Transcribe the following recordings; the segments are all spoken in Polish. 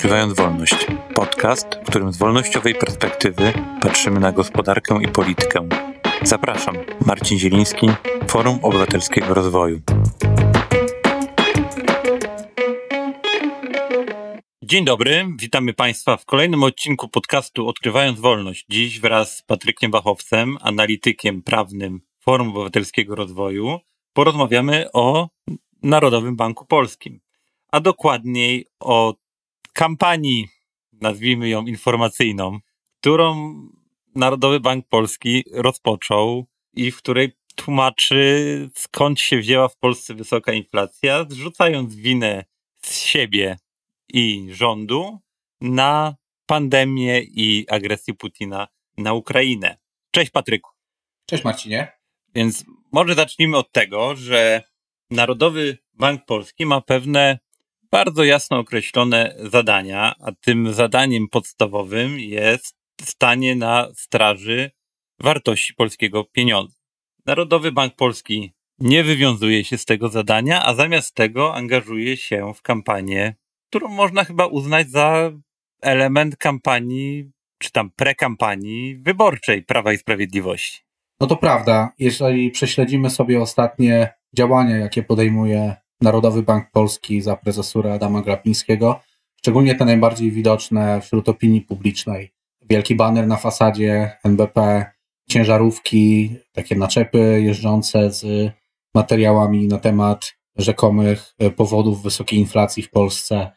Odkrywając Wolność. Podcast, w którym z wolnościowej perspektywy patrzymy na gospodarkę i politykę. Zapraszam, Marcin Zieliński, Forum Obywatelskiego Rozwoju. Dzień dobry, witamy Państwa w kolejnym odcinku podcastu Odkrywając Wolność. Dziś wraz z Patrykiem Wachowcem, analitykiem prawnym Forum Obywatelskiego Rozwoju, porozmawiamy o Narodowym Banku Polskim, a dokładniej o kampanii, nazwijmy ją informacyjną, którą Narodowy Bank Polski rozpoczął i w której tłumaczy, skąd się wzięła w Polsce wysoka inflacja, zrzucając winę z siebie i rządu na pandemię i agresję Putina na Ukrainę. Cześć Patryku. Cześć Marcinie. Więc może zacznijmy od tego, że Narodowy Bank Polski ma pewne bardzo jasno określone zadania, a tym zadaniem podstawowym jest stanie na straży wartości polskiego pieniądza. Narodowy Bank Polski nie wywiązuje się z tego zadania, a zamiast tego angażuje się w kampanię, którą można chyba uznać za element kampanii, czy tam prekampanii wyborczej Prawa i Sprawiedliwości. No to prawda. Jeżeli prześledzimy sobie ostatnie działania, jakie podejmuje Narodowy Bank Polski za prezesury Adama Glapińskiego, szczególnie te najbardziej widoczne wśród opinii publicznej. Wielki baner na fasadzie NBP, ciężarówki, takie naczepy jeżdżące z materiałami na temat rzekomych powodów wysokiej inflacji w Polsce,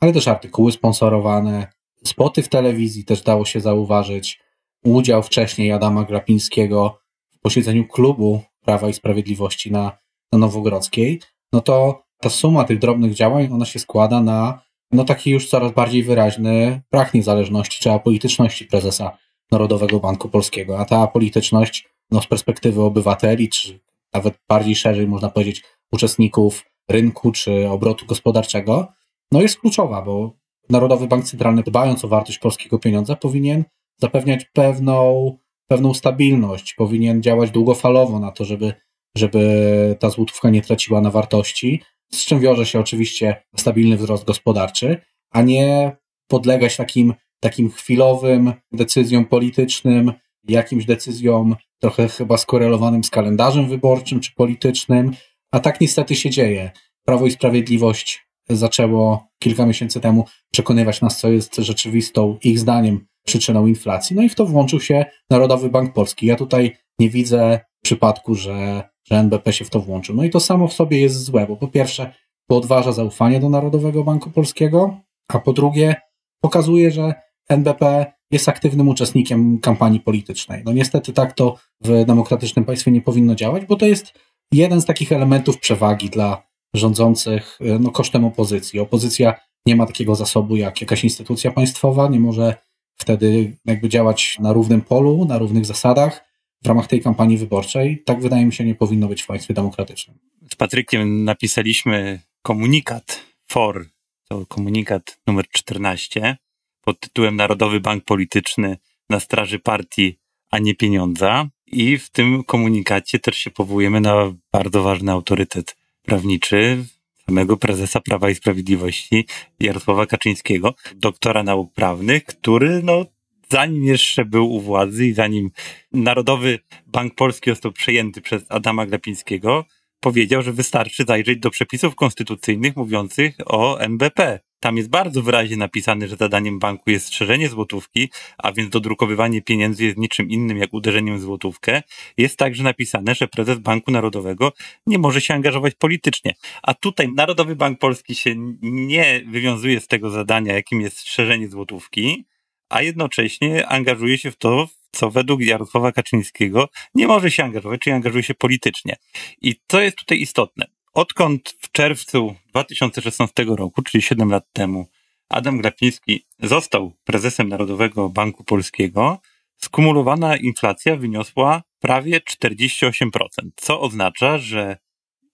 ale też artykuły sponsorowane, spoty w telewizji też dało się zauważyć, udział wcześniej Adama Glapińskiego w posiedzeniu klubu Prawa i Sprawiedliwości na, na Nowogrodzkiej no to ta suma tych drobnych działań, ona się składa na no taki już coraz bardziej wyraźny brak niezależności czy apolityczności prezesa Narodowego Banku Polskiego. A ta apolityczność no z perspektywy obywateli, czy nawet bardziej szerzej można powiedzieć uczestników rynku czy obrotu gospodarczego, no jest kluczowa, bo Narodowy Bank Centralny, dbając o wartość polskiego pieniądza, powinien zapewniać pewną, pewną stabilność, powinien działać długofalowo na to, żeby żeby ta złotówka nie traciła na wartości, z czym wiąże się oczywiście stabilny wzrost gospodarczy, a nie podlegać takim, takim chwilowym decyzjom politycznym, jakimś decyzjom trochę chyba skorelowanym z kalendarzem wyborczym czy politycznym, a tak niestety się dzieje. Prawo i Sprawiedliwość zaczęło kilka miesięcy temu przekonywać nas, co jest rzeczywistą, ich zdaniem, przyczyną inflacji. No i w to włączył się Narodowy Bank Polski. Ja tutaj nie widzę przypadku, że że NBP się w to włączył. No i to samo w sobie jest złe, bo po pierwsze podważa zaufanie do Narodowego Banku Polskiego, a po drugie pokazuje, że NBP jest aktywnym uczestnikiem kampanii politycznej. No niestety tak to w demokratycznym państwie nie powinno działać, bo to jest jeden z takich elementów przewagi dla rządzących no, kosztem opozycji. Opozycja nie ma takiego zasobu jak jakaś instytucja państwowa, nie może wtedy jakby działać na równym polu, na równych zasadach w ramach tej kampanii wyborczej. Tak wydaje mi się nie powinno być w państwie demokratycznym. Z Patrykiem napisaliśmy komunikat FOR, to komunikat numer 14 pod tytułem Narodowy Bank Polityczny na straży partii, a nie pieniądza. I w tym komunikacie też się powołujemy na bardzo ważny autorytet prawniczy samego prezesa Prawa i Sprawiedliwości Jarosława Kaczyńskiego, doktora nauk prawnych, który no zanim jeszcze był u władzy i zanim Narodowy Bank Polski został przejęty przez Adama Glapińskiego, powiedział, że wystarczy zajrzeć do przepisów konstytucyjnych mówiących o NBP. Tam jest bardzo wyraźnie napisane, że zadaniem banku jest strzeżenie złotówki, a więc dodrukowywanie pieniędzy jest niczym innym jak uderzeniem w złotówkę. Jest także napisane, że prezes Banku Narodowego nie może się angażować politycznie. A tutaj Narodowy Bank Polski się nie wywiązuje z tego zadania, jakim jest strzeżenie złotówki, a jednocześnie angażuje się w to, co według Jarosława Kaczyńskiego nie może się angażować, czyli angażuje się politycznie. I to jest tutaj istotne. Odkąd w czerwcu 2016 roku, czyli 7 lat temu, Adam Glapiński został prezesem Narodowego Banku Polskiego, skumulowana inflacja wyniosła prawie 48%, co oznacza, że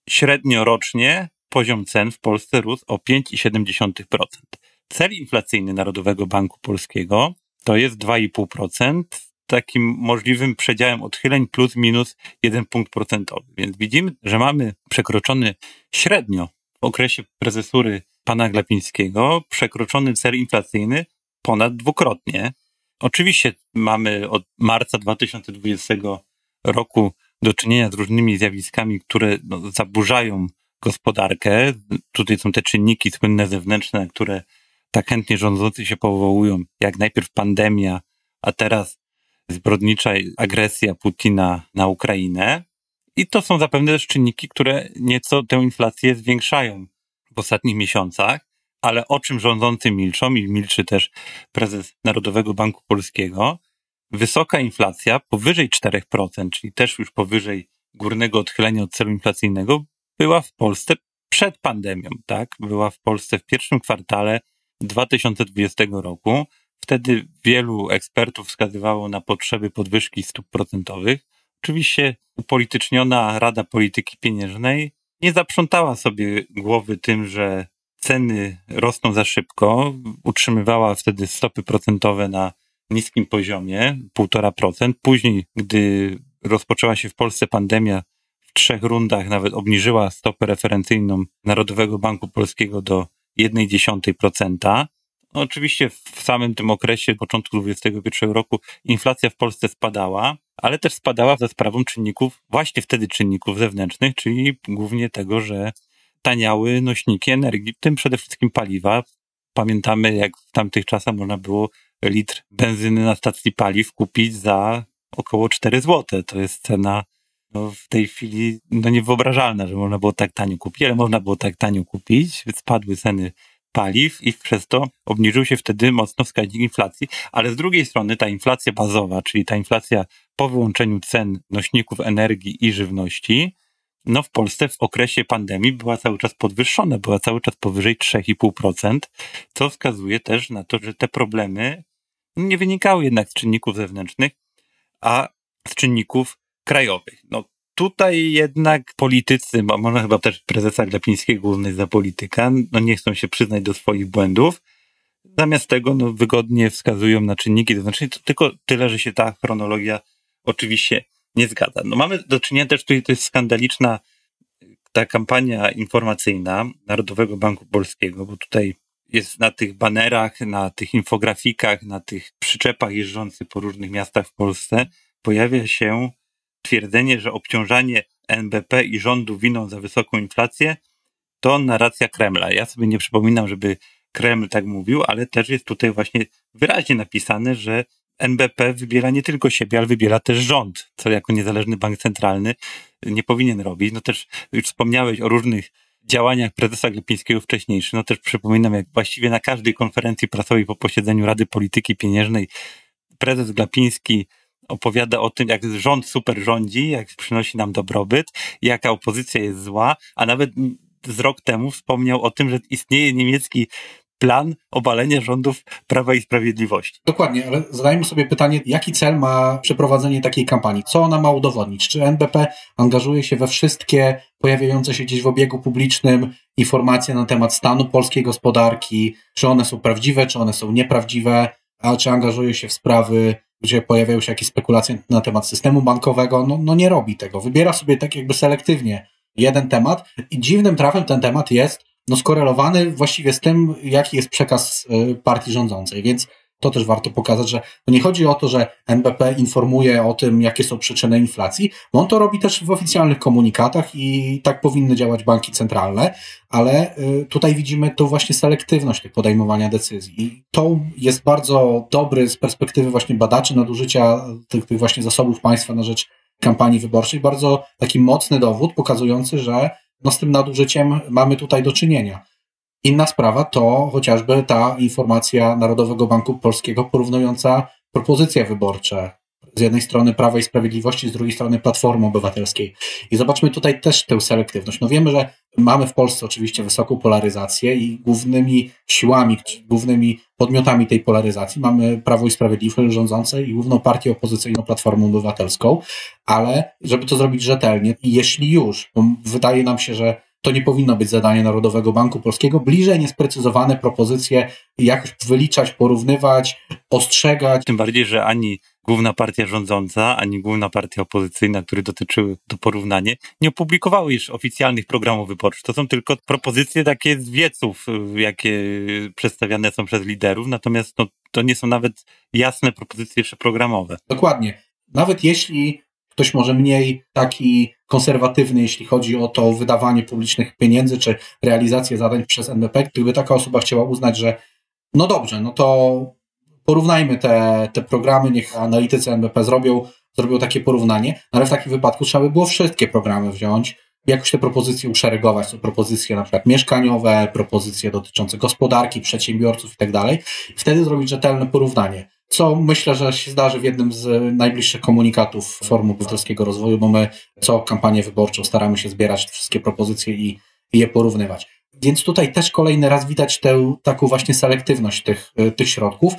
średnio rocznie poziom cen w Polsce rósł o 5,7%. Cel inflacyjny Narodowego Banku Polskiego to jest 2,5%, takim możliwym przedziałem odchyleń plus minus 1 punkt procentowy. Więc widzimy, że mamy przekroczony średnio w okresie prezesury pana Glapińskiego przekroczony cel inflacyjny ponad dwukrotnie. Oczywiście mamy od marca 2020 roku do czynienia z różnymi zjawiskami, które no, zaburzają gospodarkę. Tutaj są te czynniki słynne zewnętrzne, które tak chętnie rządzący się powołują, jak najpierw pandemia, a teraz zbrodnicza agresja Putina na Ukrainę. I to są zapewne też czynniki, które nieco tę inflację zwiększają w ostatnich miesiącach, ale o czym rządzący milczą i milczy też prezes Narodowego Banku Polskiego, wysoka inflacja powyżej 4%, czyli też już powyżej górnego odchylenia od celu inflacyjnego, była w Polsce przed pandemią, tak? Była w Polsce w pierwszym kwartale 2020 roku. Wtedy wielu ekspertów wskazywało na potrzeby podwyżki stóp procentowych. Oczywiście upolityczniona Rada Polityki Pieniężnej nie zaprzątała sobie głowy tym, że ceny rosną za szybko. Utrzymywała wtedy stopy procentowe na niskim poziomie, 1,5%. Później, gdy rozpoczęła się w Polsce pandemia, w trzech rundach nawet obniżyła stopę referencyjną Narodowego Banku Polskiego do 0,1%. No, oczywiście w samym tym okresie, początku 2021 roku, inflacja w Polsce spadała, ale też spadała za sprawą czynników, właśnie wtedy czynników zewnętrznych, czyli głównie tego, że taniały nośniki energii, w tym przede wszystkim paliwa. Pamiętamy, jak w tamtych czasach można było litr benzyny na stacji paliw kupić za około 4 zł. To jest cena no, w tej chwili no, niewyobrażalna, że można było tak tanio kupić, ale można było tak tanio kupić, spadły ceny paliw i przez to obniżył się wtedy mocno wskaźnik inflacji, ale z drugiej strony ta inflacja bazowa, czyli ta inflacja po wyłączeniu cen nośników energii i żywności, no w Polsce w okresie pandemii była cały czas podwyższona, była cały czas powyżej 3,5%, co wskazuje też na to, że te problemy nie wynikały jednak z czynników zewnętrznych, a z czynników krajowych. No tutaj jednak politycy, bo można chyba też prezesa Glapińskiego uznać za polityka, no nie chcą się przyznać do swoich błędów. Zamiast tego no, wygodnie wskazują na czynniki zewnętrzne, to tylko tyle, że się ta chronologia oczywiście nie zgadza. No mamy do czynienia też tutaj, to jest skandaliczna ta kampania informacyjna Narodowego Banku Polskiego, bo tutaj jest na tych banerach, na tych infografikach, na tych przyczepach jeżdżących po różnych miastach w Polsce pojawia się twierdzenie, że obciążanie NBP i rządu winą za wysoką inflację to narracja Kremla. Ja sobie nie przypominam, żeby Kreml tak mówił, ale też jest tutaj właśnie wyraźnie napisane, że NBP wybiera nie tylko siebie, ale wybiera też rząd, co jako niezależny bank centralny nie powinien robić. No też już wspomniałeś o różnych działaniach prezesa Glepińskiego wcześniejszych. No też przypominam, jak właściwie na każdej konferencji prasowej po posiedzeniu Rady Polityki Pieniężnej prezes Glapiński opowiada o tym, jak rząd super rządzi, jak przynosi nam dobrobyt, jaka opozycja jest zła, a nawet z rok temu wspomniał o tym, że istnieje niemiecki plan obalenia rządów Prawa i Sprawiedliwości. Dokładnie, ale zadajmy sobie pytanie, jaki cel ma przeprowadzenie takiej kampanii? Co ona ma udowodnić? Czy NBP angażuje się we wszystkie pojawiające się gdzieś w obiegu publicznym informacje na temat stanu polskiej gospodarki? Czy one są prawdziwe, czy one są nieprawdziwe? A czy angażuje się w sprawy gdzie pojawiają się jakieś spekulacje na temat systemu bankowego, no, no nie robi tego. Wybiera sobie tak jakby selektywnie jeden temat i dziwnym trafem ten temat jest no skorelowany właściwie z tym, jaki jest przekaz y, partii rządzącej, więc to też warto pokazać, że to nie chodzi o to, że NBP informuje o tym, jakie są przyczyny inflacji, bo on to robi też w oficjalnych komunikatach i tak powinny działać banki centralne, ale y, tutaj widzimy tą właśnie selektywność podejmowania decyzji. I to jest bardzo dobry z perspektywy właśnie badaczy nadużycia tych, tych właśnie zasobów państwa na rzecz kampanii wyborczej, bardzo taki mocny dowód pokazujący, że no z tym nadużyciem mamy tutaj do czynienia. Inna sprawa to chociażby ta informacja Narodowego Banku Polskiego porównująca propozycje wyborcze. Z jednej strony Prawa i Sprawiedliwości, z drugiej strony Platformy Obywatelskiej. I zobaczmy tutaj też tę selektywność. No wiemy, że mamy w Polsce oczywiście wysoką polaryzację i głównymi siłami, głównymi podmiotami tej polaryzacji mamy Prawo i Sprawiedliwość rządzące i główną partię opozycyjną Platformę Obywatelską, ale żeby to zrobić rzetelnie, jeśli już, bo wydaje nam się, że to nie powinno być zadanie Narodowego Banku Polskiego. Bliżej niesprecyzowane propozycje, jak wyliczać, porównywać, ostrzegać. Tym bardziej, że ani główna partia rządząca, ani główna partia opozycyjna, które dotyczyły to porównanie, nie opublikowały już oficjalnych programów wyborczych. To są tylko propozycje takie z wieców, jakie przedstawiane są przez liderów, natomiast no, to nie są nawet jasne propozycje jeszcze programowe. Dokładnie. Nawet jeśli ktoś może mniej taki konserwatywny, jeśli chodzi o to wydawanie publicznych pieniędzy czy realizację zadań przez NBP, gdyby taka osoba chciała uznać, że no dobrze, no to porównajmy te, te programy, niech analitycy NBP zrobią, zrobią takie porównanie, ale w takim wypadku trzeba by było wszystkie programy wziąć, jakoś te propozycje uszeregować. Są propozycje na przykład mieszkaniowe, propozycje dotyczące gospodarki, przedsiębiorców i tak dalej. Wtedy zrobić rzetelne porównanie. Co myślę, że się zdarzy w jednym z najbliższych komunikatów Forum Obywatelskiego Rozwoju, bo my co kampanię wyborczą staramy się zbierać te wszystkie propozycje i, i je porównywać. Więc tutaj też kolejny raz widać tę taką właśnie selektywność tych, tych środków,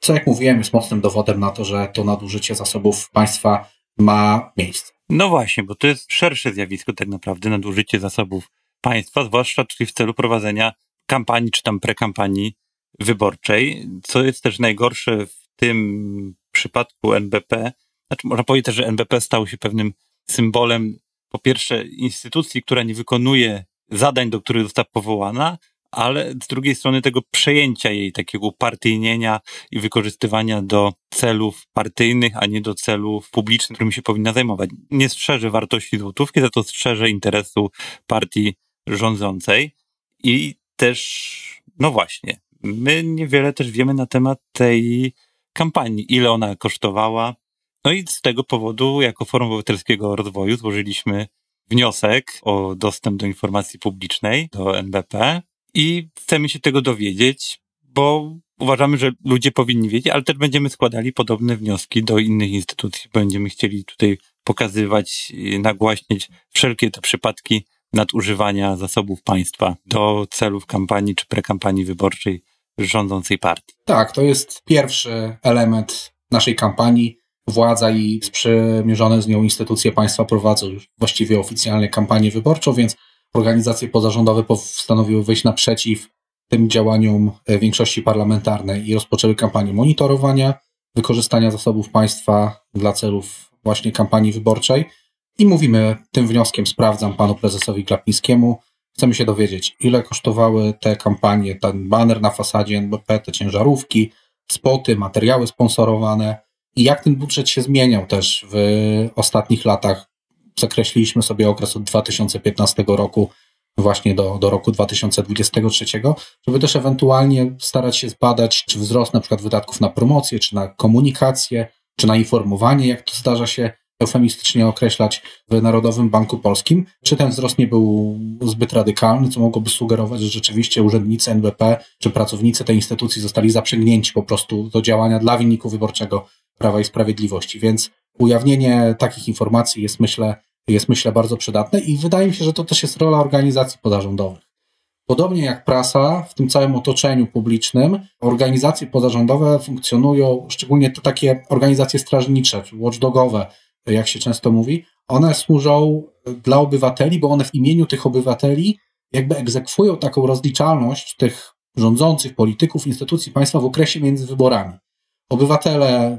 co jak mówiłem jest mocnym dowodem na to, że to nadużycie zasobów państwa ma miejsce. No właśnie, bo to jest szersze zjawisko tak naprawdę, nadużycie zasobów państwa, zwłaszcza tutaj w celu prowadzenia kampanii czy tam prekampanii wyborczej, co jest też najgorsze w tym przypadku NBP. Znaczy, można powiedzieć też, że NBP stał się pewnym symbolem, po pierwsze, instytucji, która nie wykonuje zadań, do których została powołana, ale z drugiej strony tego przejęcia jej, takiego upartyjnienia i wykorzystywania do celów partyjnych, a nie do celów publicznych, którymi się powinna zajmować. Nie strzeże wartości złotówki, za to strzeże interesu partii rządzącej i też, no właśnie, my niewiele też wiemy na temat tej kampanii, ile ona kosztowała. No i z tego powodu, jako Forum Obywatelskiego Rozwoju, złożyliśmy wniosek o dostęp do informacji publicznej do NBP i chcemy się tego dowiedzieć, bo uważamy, że ludzie powinni wiedzieć, ale też będziemy składali podobne wnioski do innych instytucji. Będziemy chcieli tutaj pokazywać, nagłaśniać wszelkie te przypadki nadużywania zasobów państwa do celów kampanii czy prekampanii wyborczej rządzącej partii. Tak, to jest pierwszy element naszej kampanii. Władza i sprzymierzone z nią instytucje państwa prowadzą już właściwie oficjalnie kampanię wyborczą, więc organizacje pozarządowe postanowiły wyjść naprzeciw tym działaniom e, większości parlamentarnej i rozpoczęły kampanię monitorowania wykorzystania zasobów państwa dla celów właśnie kampanii wyborczej. I mówimy tym wnioskiem, sprawdzam panu prezesowi Glapińskiemu, chcemy się dowiedzieć, ile kosztowały te kampanie, ten banner na fasadzie NBP, te ciężarówki, spoty, materiały sponsorowane i jak ten budżet się zmieniał też w ostatnich latach. Zakreśliliśmy sobie okres od 2015 roku właśnie do, do roku 2023, żeby też ewentualnie starać się zbadać, czy wzrost na przykład wydatków na promocję, czy na komunikację, czy na informowanie, jak to zdarza się eufemistycznie określać w Narodowym Banku Polskim, czy ten wzrost nie był zbyt radykalny, co mogłoby sugerować, że rzeczywiście urzędnicy NBP czy pracownicy tej instytucji zostali zaprzęgnięci po prostu do działania dla wyniku wyborczego Prawa i Sprawiedliwości. Więc ujawnienie takich informacji jest myślę, jest myślę bardzo przydatne i wydaje mi się, że to też jest rola organizacji pozarządowych. Podobnie jak prasa, w tym całym otoczeniu publicznym, organizacje pozarządowe funkcjonują, szczególnie te takie organizacje strażnicze, watchdogowe, jak się często mówi, one służą dla obywateli, bo one w imieniu tych obywateli jakby egzekwują taką rozliczalność tych rządzących, polityków, instytucji państwa w okresie między wyborami. Obywatele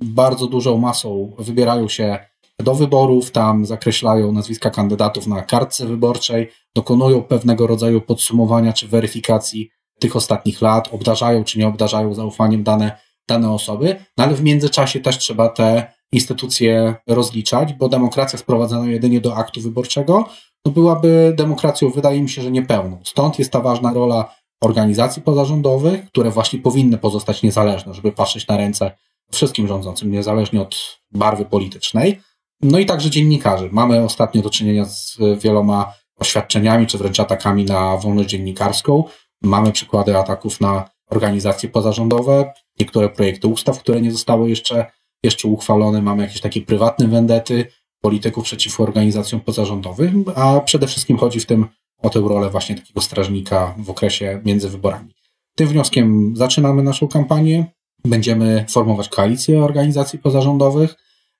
bardzo dużą masą wybierają się do wyborów, tam zakreślają nazwiska kandydatów na kartce wyborczej, dokonują pewnego rodzaju podsumowania czy weryfikacji tych ostatnich lat, obdarzają czy nie obdarzają zaufaniem dane, dane osoby, no ale w międzyczasie też trzeba te instytucje rozliczać, bo demokracja sprowadzana jedynie do aktu wyborczego no byłaby demokracją, wydaje mi się, że niepełną. Stąd jest ta ważna rola organizacji pozarządowych, które właśnie powinny pozostać niezależne, żeby patrzeć na ręce wszystkim rządzącym, niezależnie od barwy politycznej. No i także dziennikarzy. Mamy ostatnio do czynienia z wieloma oświadczeniami, czy wręcz atakami na wolność dziennikarską. Mamy przykłady ataków na organizacje pozarządowe, niektóre projekty ustaw, które nie zostały jeszcze, jeszcze uchwalone. Mamy jakieś takie prywatne wendety polityków przeciwko organizacjom pozarządowym, a przede wszystkim chodzi w tym o tę rolę właśnie takiego strażnika w okresie między wyborami. Tym wnioskiem zaczynamy naszą kampanię. Będziemy formować koalicję organizacji pozarządowych,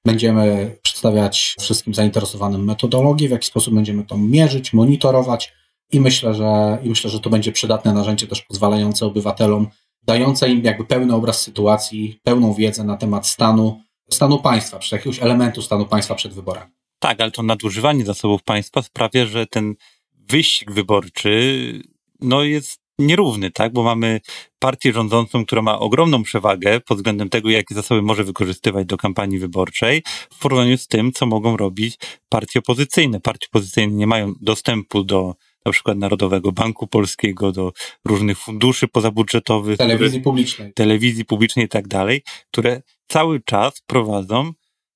będziemy przedstawiać wszystkim zainteresowanym metodologię, w jaki sposób będziemy to mierzyć, monitorować i myślę, że, i myślę, że to będzie przydatne narzędzie też pozwalające obywatelom, dające im jakby pełny obraz sytuacji, pełną wiedzę na temat stanu stanu państwa, czy jakiegoś elementu stanu państwa przed wyborami. Tak, ale to nadużywanie zasobów państwa sprawia, że ten wyścig wyborczy no jest nierówny, tak? Bo mamy partię rządzącą, która ma ogromną przewagę pod względem tego, jakie zasoby może wykorzystywać do kampanii wyborczej, w porównaniu z tym, co mogą robić partie opozycyjne. Partie opozycyjne nie mają dostępu do na przykład Narodowego Banku Polskiego, do różnych funduszy pozabudżetowych, telewizji które, publicznej, telewizji publicznej i tak dalej, które cały czas prowadzą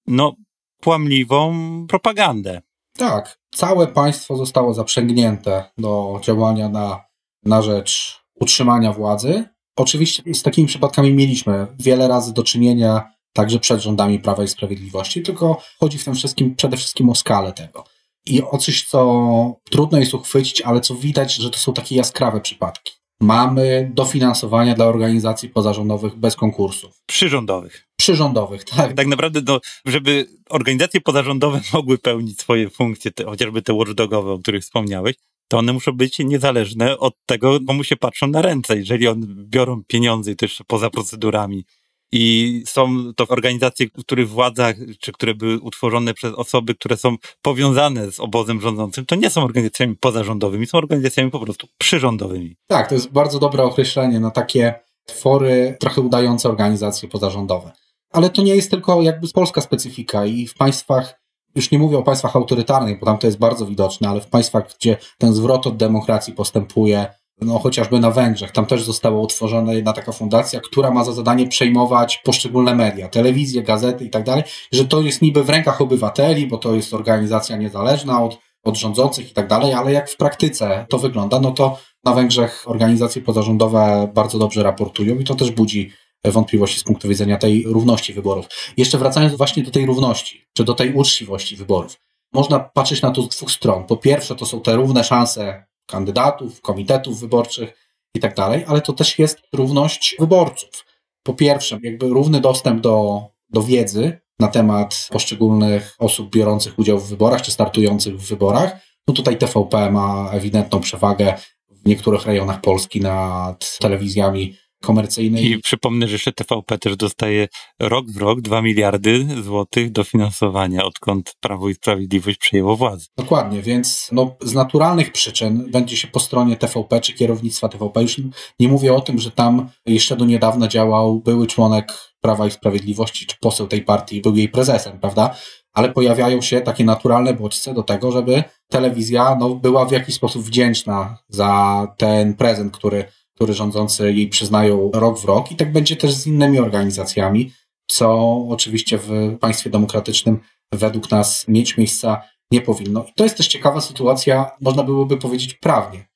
no, kłamliwą propagandę. Tak, całe państwo zostało zaprzęgnięte do działania na, na rzecz utrzymania władzy. Oczywiście z takimi przypadkami mieliśmy wiele razy do czynienia także przed rządami Prawa i Sprawiedliwości, tylko chodzi w tym wszystkim przede wszystkim o skalę tego. I o coś, co trudno jest uchwycić, ale co widać, że to są takie jaskrawe przypadki. Mamy dofinansowania dla organizacji pozarządowych bez konkursów. Przyrządowych. Przyrządowych, tak. Tak naprawdę, no, żeby organizacje pozarządowe mogły pełnić swoje funkcje, te, chociażby te watchdogowe, o których wspomniałeś, to one muszą być niezależne od tego, komu się patrzą na ręce. Jeżeli one biorą pieniądze i to jeszcze poza procedurami i są to organizacje, których władzach, czy które były utworzone przez osoby, które są powiązane z obozem rządzącym, to nie są organizacjami pozarządowymi, są organizacjami po prostu przyrządowymi. Tak, to jest bardzo dobre określenie na takie twory trochę udające organizacje pozarządowe. Ale to nie jest tylko jakby polska specyfika i w państwach, już nie mówię o państwach autorytarnych, bo tam to jest bardzo widoczne, ale w państwach, gdzie ten zwrot od demokracji postępuje no chociażby na Węgrzech. Tam też została utworzona jedna taka fundacja, która ma za zadanie przejmować poszczególne media, telewizję, gazety i tak dalej, że to jest niby w rękach obywateli, bo to jest organizacja niezależna od, od rządzących i tak dalej, ale jak w praktyce to wygląda, no to na Węgrzech organizacje pozarządowe bardzo dobrze raportują i to też budzi wątpliwości z punktu widzenia tej równości wyborów. Jeszcze wracając właśnie do tej równości, czy do tej uczciwości wyborów. Można patrzeć na to z dwóch stron. Po pierwsze, to są te równe szanse kandydatów, komitetów wyborczych i tak dalej, ale to też jest równość wyborców. Po pierwsze, jakby równy dostęp do, do wiedzy na temat poszczególnych osób biorących udział w wyborach czy startujących w wyborach. No tutaj TVP ma ewidentną przewagę w niektórych rejonach Polski nad telewizjami komercyjnej. I przypomnę, że jeszcze TVP też dostaje rok w rok 2 miliardy złotych dofinansowania, odkąd Prawo i Sprawiedliwość przejęło władzę. Dokładnie, więc no, z naturalnych przyczyn będzie się po stronie TVP czy kierownictwa TVP. Już nie mówię o tym, że tam jeszcze do niedawna działał były członek Prawa i Sprawiedliwości, czy poseł tej partii, był jej prezesem, prawda? ale pojawiają się takie naturalne bodźce do tego, żeby telewizja no, była w jakiś sposób wdzięczna za ten prezent, który który rządzący jej przyznają rok w rok i tak będzie też z innymi organizacjami, co oczywiście w państwie demokratycznym według nas mieć miejsca nie powinno. I to jest też ciekawa sytuacja, można byłoby powiedzieć prawnie,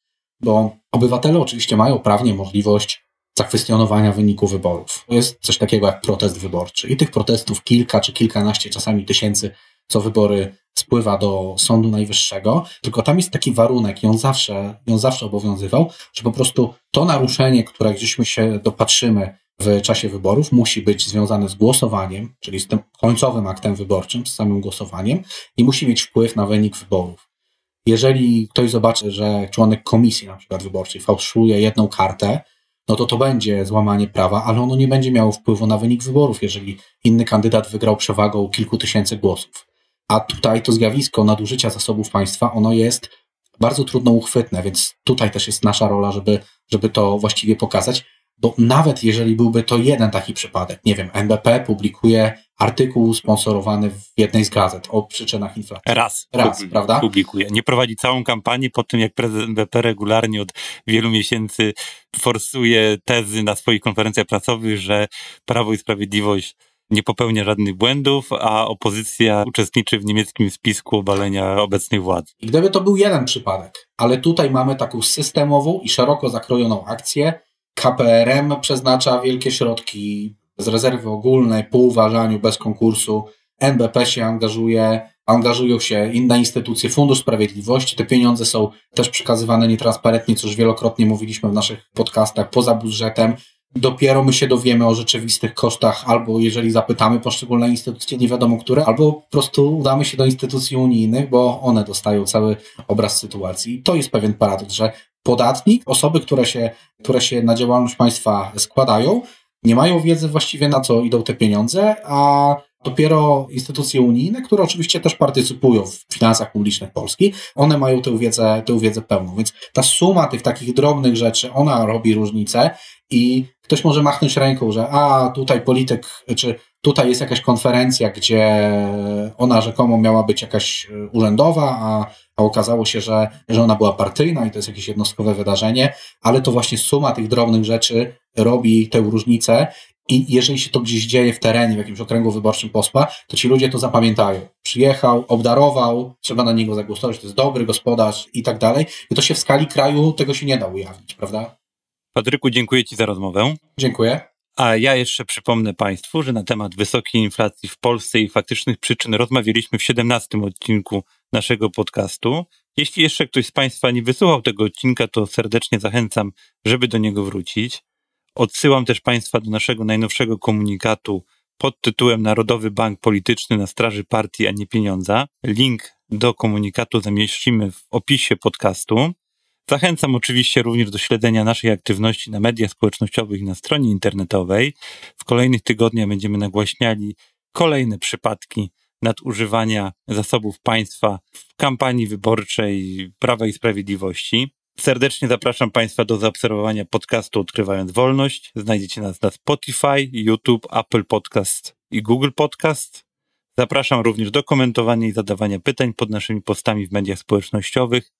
bo obywatele oczywiście mają prawnie możliwość zakwestionowania wyniku wyborów. Jest coś takiego jak protest wyborczy i tych protestów kilka czy kilkanaście, czasami tysięcy co wybory spływa do Sądu Najwyższego, tylko tam jest taki warunek i on zawsze, i on zawsze obowiązywał, że po prostu to naruszenie, które gdzieśmy się dopatrzymy w czasie wyborów, musi być związane z głosowaniem, czyli z tym końcowym aktem wyborczym, z samym głosowaniem i musi mieć wpływ na wynik wyborów. Jeżeli ktoś zobaczy, że członek komisji na przykład wyborczej fałszuje jedną kartę, no to to będzie złamanie prawa, ale ono nie będzie miało wpływu na wynik wyborów, jeżeli inny kandydat wygrał przewagą kilku tysięcy głosów. A tutaj to zjawisko nadużycia zasobów państwa, ono jest bardzo trudno uchwytne, więc tutaj też jest nasza rola, żeby, żeby to właściwie pokazać, bo nawet jeżeli byłby to jeden taki przypadek, nie wiem, NBP publikuje artykuł sponsorowany w jednej z gazet o przyczynach inflacji. Raz. Raz, prawda? Publikuje. Nie prowadzi całą kampanię po tym, jak prezydent NBP regularnie od wielu miesięcy forsuje tezy na swoich konferencjach prasowych, że Prawo i Sprawiedliwość nie popełnia żadnych błędów, a opozycja uczestniczy w niemieckim spisku obalenia obecnej władzy. Gdyby to był jeden przypadek, ale tutaj mamy taką systemową i szeroko zakrojoną akcję, KPRM przeznacza wielkie środki z rezerwy ogólnej, po uważaniu, bez konkursu, NBP się angażuje, angażują się inne instytucje, Fundusz Sprawiedliwości, te pieniądze są też przekazywane nietransparentnie, co już wielokrotnie mówiliśmy w naszych podcastach, poza budżetem, dopiero my się dowiemy o rzeczywistych kosztach, albo jeżeli zapytamy poszczególne instytucje, nie wiadomo które, albo po prostu udamy się do instytucji unijnych, bo one dostają cały obraz sytuacji. To jest pewien paradoks, że podatnik, osoby, które się, które się na działalność państwa składają, nie mają wiedzy właściwie na co idą te pieniądze, a Dopiero instytucje unijne, które oczywiście też partycypują w finansach publicznych Polski, one mają tę wiedzę, tę wiedzę pełną. Więc ta suma tych takich drobnych rzeczy, ona robi różnicę i ktoś może machnąć ręką, że a tutaj polityk, czy tutaj jest jakaś konferencja, gdzie ona rzekomo miała być jakaś e, urzędowa, a, a okazało się, że, że ona była partyjna i to jest jakieś jednostkowe wydarzenie, ale to właśnie suma tych drobnych rzeczy robi tę różnicę i jeżeli się to gdzieś dzieje w terenie, w jakimś okręgu wyborczym posła, to ci ludzie to zapamiętają. Przyjechał, obdarował, trzeba na niego zagłosować, to jest dobry gospodarz i tak dalej. I to się w skali kraju tego się nie da ujawnić, prawda? Patryku, dziękuję Ci za rozmowę. Dziękuję. A ja jeszcze przypomnę Państwu, że na temat wysokiej inflacji w Polsce i faktycznych przyczyn rozmawialiśmy w 17 odcinku naszego podcastu. Jeśli jeszcze ktoś z Państwa nie wysłuchał tego odcinka, to serdecznie zachęcam, żeby do niego wrócić. Odsyłam też Państwa do naszego najnowszego komunikatu pod tytułem Narodowy Bank Polityczny na straży partii, a nie pieniądza. Link do komunikatu zamieścimy w opisie podcastu. Zachęcam oczywiście również do śledzenia naszej aktywności na mediach społecznościowych i na stronie internetowej. W kolejnych tygodniach będziemy nagłaśniali kolejne przypadki nadużywania zasobów państwa w kampanii wyborczej Prawa i Sprawiedliwości. Serdecznie zapraszam Państwa do zaobserwowania podcastu Odkrywając Wolność. Znajdziecie nas na Spotify, YouTube, Apple Podcast i Google Podcast. Zapraszam również do komentowania i zadawania pytań pod naszymi postami w mediach społecznościowych.